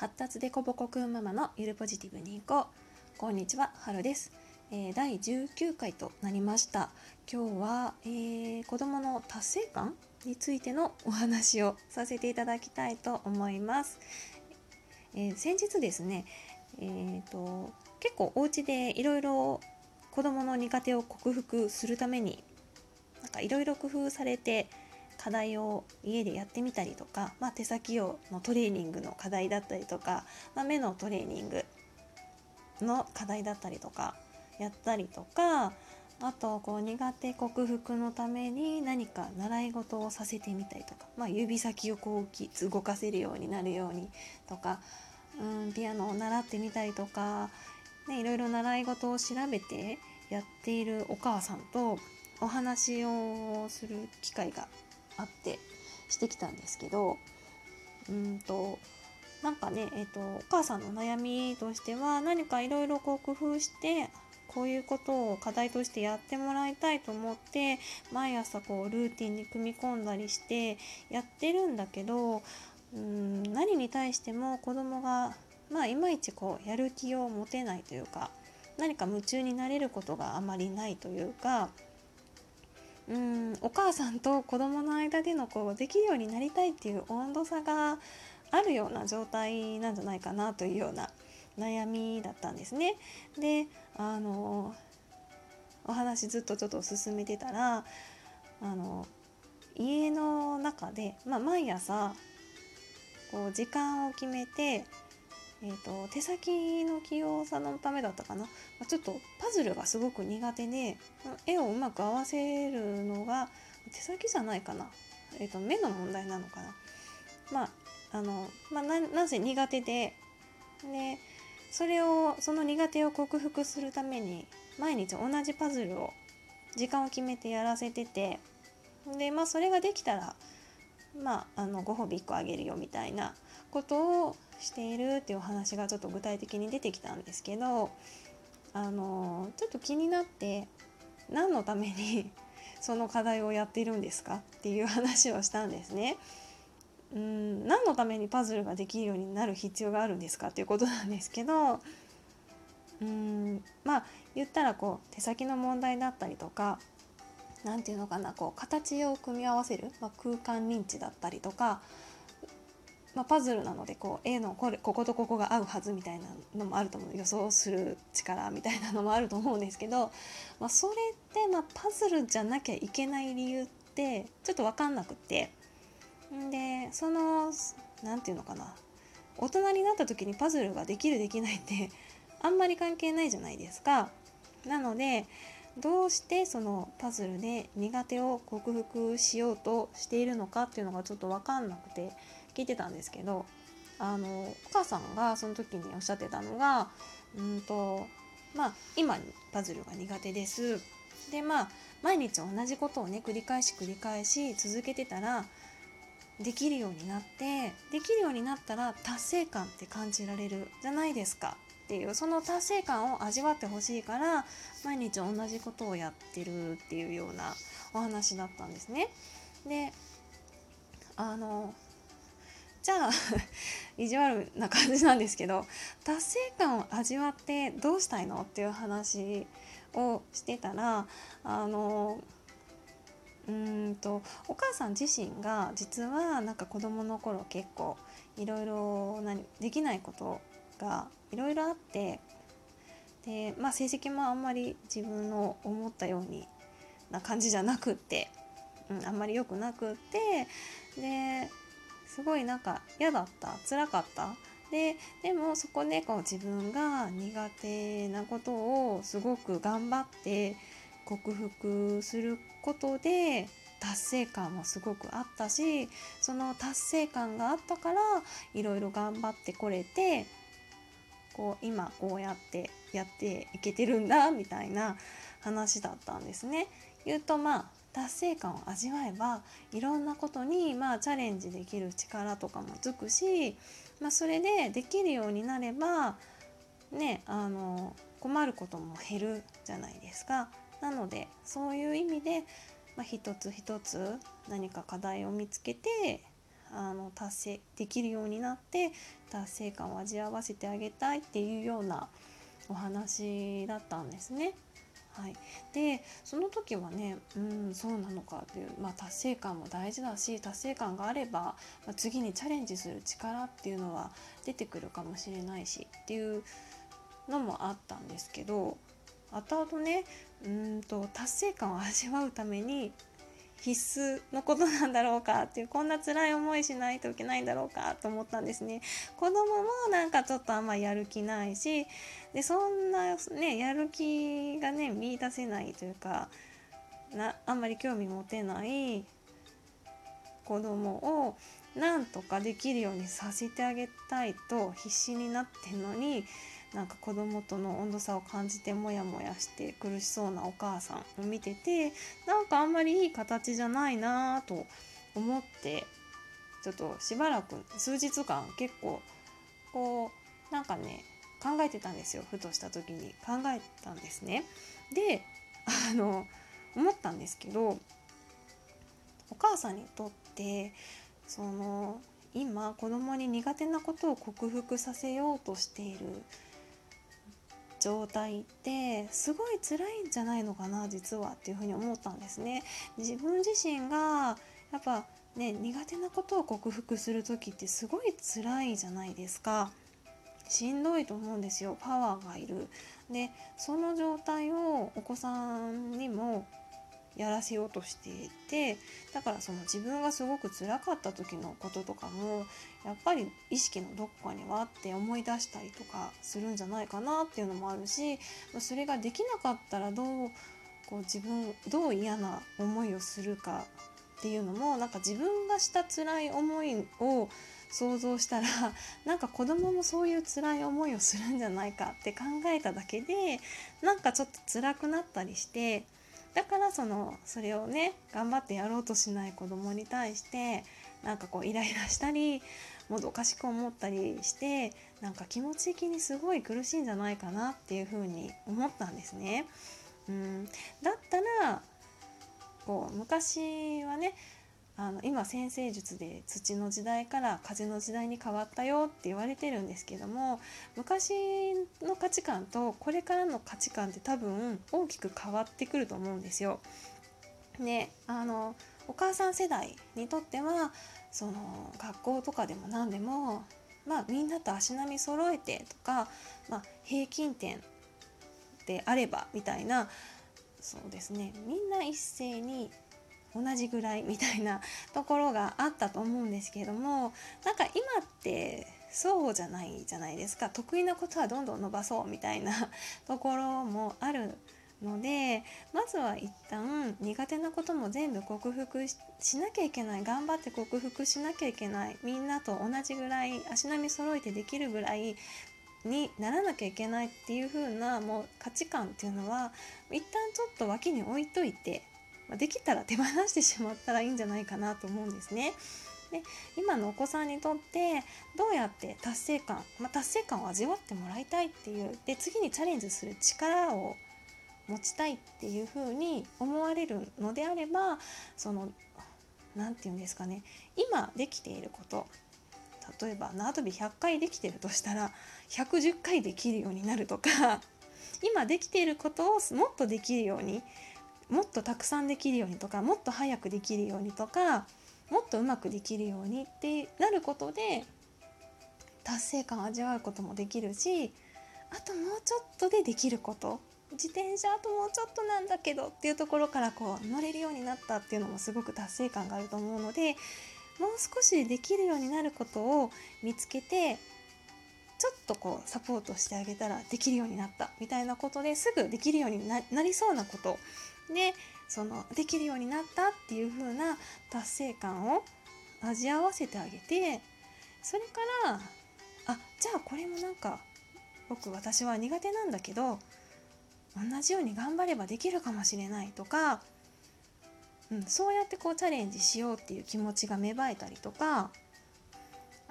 発達でこぼこくんママのゆるポジティブにいこう。こんにちははるです、えー、第19回となりました。今日は、えー、子供の達成感についてのお話をさせていただきたいと思います、えー、先日ですねえーと、結構お家でいろいろ子供の苦手を克服するためになんかいろいろ工夫されて課題を家でやってみたりとか、まあ、手先用のトレーニングの課題だったりとか、まあ、目のトレーニングの課題だったりとかやったりとかあとこう苦手克服のために何か習い事をさせてみたりとか、まあ、指先をこう動かせるようになるようにとか、うん、ピアノを習ってみたりとか、ね、いろいろ習い事を調べてやっているお母さんとお話をする機会があってしてきたんですけどうんとなんかね、えーと、お母さんの悩みとしては何かいろいろ工夫してこういうことを課題としてやってもらいたいと思って毎朝こうルーティンに組み込んだりしてやってるんだけどうん何に対しても子供がまあいまいちこうやる気を持てないというか何か夢中になれることがあまりないというかうんお母さんと子供の間でのこうできるようになりたいっていう温度差があるような状態なんじゃないかなというような悩みだったんですね。であのお話ずっとちょっと進めてたらあの家の中で、まあ、毎朝こう時間を決めてえーと、手先の器用さのためだったかな、ま、ちょっとパズルがすごく苦手で絵をうまく合わせるのが手先じゃないかな、えーと、目の問題なのかな。まああのまあ、ななぜ苦手ででそれをその苦手を克服するために毎日同じパズルを時間を決めてやらせててでまあそれができたらまああのご褒美1個あげるよみたいなことをしているっていうお話がちょっと具体的に出てきたんですけどあのちょっと気になって何のために その課題をやっているんですかっていう話をしたんですね。うん何のためにパズルができるようになる必要があるんですかっていうことなんですけどうんまあ言ったらこう手先の問題だったりとか何て言うのかなこう形を組み合わせる、まあ、空間認知だったりとかまあ、パズルなのでこう A のこれこことここが合うはずみたいなのもあると思う。予想する力みたいなのもあると思うんですけど、まあ、それってまあパズルじゃなきゃいけない理由ってちょっと分かんなくって。でその何て言うのかな。大人になった時にパズルができるできないってあんまり関係ないじゃないですか。なのでどうしてそのパズルで苦手を克服しようとしているのかっていうのがちょっと分かんなくて。聞いてたんですけどあのお母さんがその時におっしゃってたのがうんとまあ今パズルが苦手です。でまあ毎日同じことをね繰り返し繰り返し続けてたらできるようになってできるようになったら達成感って感じられるじゃないですかっていうその達成感を味わってほしいから毎日同じことをやってるっていうようなお話だったんですね。であのじゃあ意地悪な感じなんですけど 達成感を味わってどうしたいのっていう話をしてたらあのうんとお母さん自身が実はなんか子供の頃結構いろいろできないことがいろいろあってで、まあ、成績もあんまり自分の思ったようにな感じじゃなくって、うん、あんまり良くなくってですごいなんか嫌だった辛かったででもそこでこう自分が苦手なことをすごく頑張って克服することで達成感もすごくあったしその達成感があったからいろいろ頑張ってこれてこう今こうやってやっていけてるんだみたいな話だったんですね。言うとまあ達成感を味わえばいろんなことにまあチャレンジできる力とかもつくし、まあ、それでできるようになればねあの困ることも減るじゃないですか。なのでそういう意味で、まあ、一つ一つ何か課題を見つけてあの達成できるようになって達成感を味わわせてあげたいっていうようなお話だったんですね。はい、でその時はねうんそうなのかっていう、まあ、達成感も大事だし達成感があれば、まあ、次にチャレンジする力っていうのは出てくるかもしれないしっていうのもあったんですけど後々ねうんと達成感を味わうために必須のことなんだろうかっていうこんな辛い思いしないといけないんだろうかと思ったんですね。子供もなんかちょっとあんまやる気ないしでそんなねやる気がね見いだせないというかなあんまり興味持てない子供をなんとかできるようにさせてあげたいと必死になってんのになんか子供との温度差を感じてモヤモヤして苦しそうなお母さんを見ててなんかあんまりいい形じゃないなと思ってちょっとしばらく数日間結構こうなんかね考えてたんですよふとした時に考えたんですね。であの思ったんですけどお母さんにとってその今子供に苦手なことを克服させようとしている状態ってすごい辛いんじゃないのかな実はっていうふうに思ったんですね。自分自身がやっぱね苦手なことを克服する時ってすごい辛いじゃないですか。しんどいと思うんですよパワーがいる。でその状態をお子さんにもやらせようとしていてだからその自分がすごく辛かった時のこととかもやっぱり意識のどこかにはあって思い出したりとかするんじゃないかなっていうのもあるしそれができなかったらどうこう自分どう嫌な思いをするかっていうのもなんか自分がした辛い思いを想像したら なんか子供もそういう辛い思いをするんじゃないかって考えただけでなんかちょっと辛くなったりしてだからそのそれをね頑張ってやろうとしない子供に対してなんかこうイライラしたりもどかしく思ったりしてなんか気持ち的にすごい苦しいんじゃないかなっていうふうに思ったんですね。うんだったらこう昔はねあの今先生術で土の時代から風の時代に変わったよって言われてるんですけども昔の価値観とこれからの価値観って多分大きく変わってくると思うんですよ。であのお母さん世代にとってはその学校とかでも何でも、まあ、みんなと足並み揃えてとか、まあ、平均点であればみたいなそうですねみんな一斉に同じぐらいみたいなところがあったと思うんですけれどもなんか今ってそうじゃないじゃないですか。得意なことはどんどん伸ばそうみたいなところもあるのでまずは一旦苦手なことも全部克服しなきゃいけない。頑張って克服しなきゃいけない。みんなと同じぐらい足並み揃えてできるぐらいにならなきゃいけないっていう風なもう価値観っていうのは一旦ちょっと脇に置いといてまできたら手放してしまったらいいんじゃないかなと思うんですね。で今のお子さんにとってどうやって達成感、まあ、達成感を味わってもらいたいっていうで次にチャレンジする力を持ちたいっていうふうに思われるのであればその何て言うんですかね今できていること例えば縄跳び100回できてるとしたら110回できるようになるとか今できていることをもっとできるようにもっとたくさんできるようにとかもっと早くできるようにとかもっとうまくできるようにってなることで達成感を味わうこともできるしあともうちょっとでできること。自転車あともうちょっとなんだけどっていうところからこう乗れるようになったっていうのもすごく達成感があると思うのでもう少しできるようになることを見つけてちょっとこうサポートしてあげたらできるようになったみたいなことですぐできるようになりそうなことでそのできるようになったっていう風な達成感を味合わせてあげてそれからあじゃあこれもなんか僕私は苦手なんだけど同じように頑張ればできるかもしれないとか、うん、そうやってこうチャレンジしようっていう気持ちが芽生えたりとか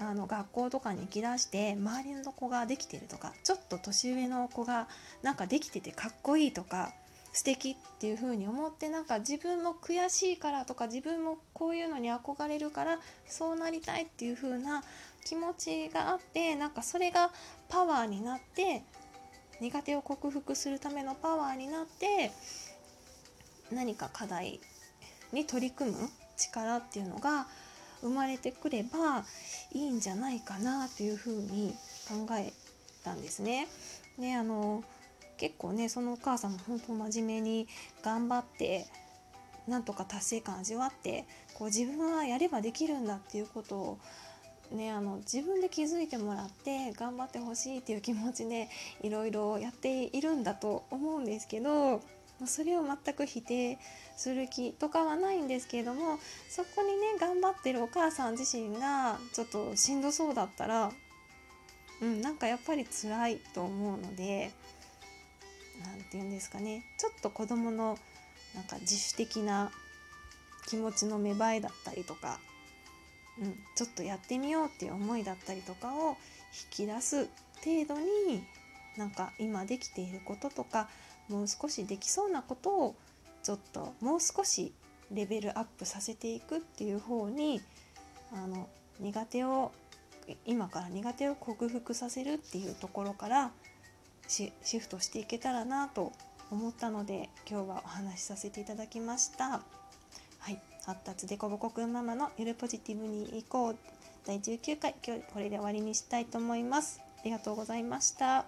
あの学校とかに行きだして周りの子ができてるとかちょっと年上の子がなんかできててかっこいいとか素敵っていう風に思ってなんか自分も悔しいからとか自分もこういうのに憧れるからそうなりたいっていう風な気持ちがあってなんかそれがパワーになって苦手を克服するためのパワーになって何か課題に取り組む力っていうのが生まれてくればいいんじゃないかなというふうに考えたんですね。であの結構ねそのお母さんも本当真面目に頑張ってなんとか達成感味わってこう自分はやればできるんだっていうことをね、あの自分で気づいてもらって頑張ってほしいっていう気持ちでいろいろやっているんだと思うんですけどそれを全く否定する気とかはないんですけれどもそこにね頑張ってるお母さん自身がちょっとしんどそうだったらうんなんかやっぱり辛いと思うので何て言うんですかね。ちょっと子供のなんか自主的な気持ちの芽生えだったりとかうん、ちょっとやってみようっていう思いだったりとかを引き出す程度になんか今できていることとかもう少しできそうなことをちょっともう少しレベルアップさせていくっていう方にあの苦手を今から苦手を克服させるっていうところからシフトしていけたらなと思ったので今日はお話しさせていただきました。はい。発達でこぼこくんママのゆるポジティブに行こう。第19回今日これで終わりにしたいと思います。ありがとうございました。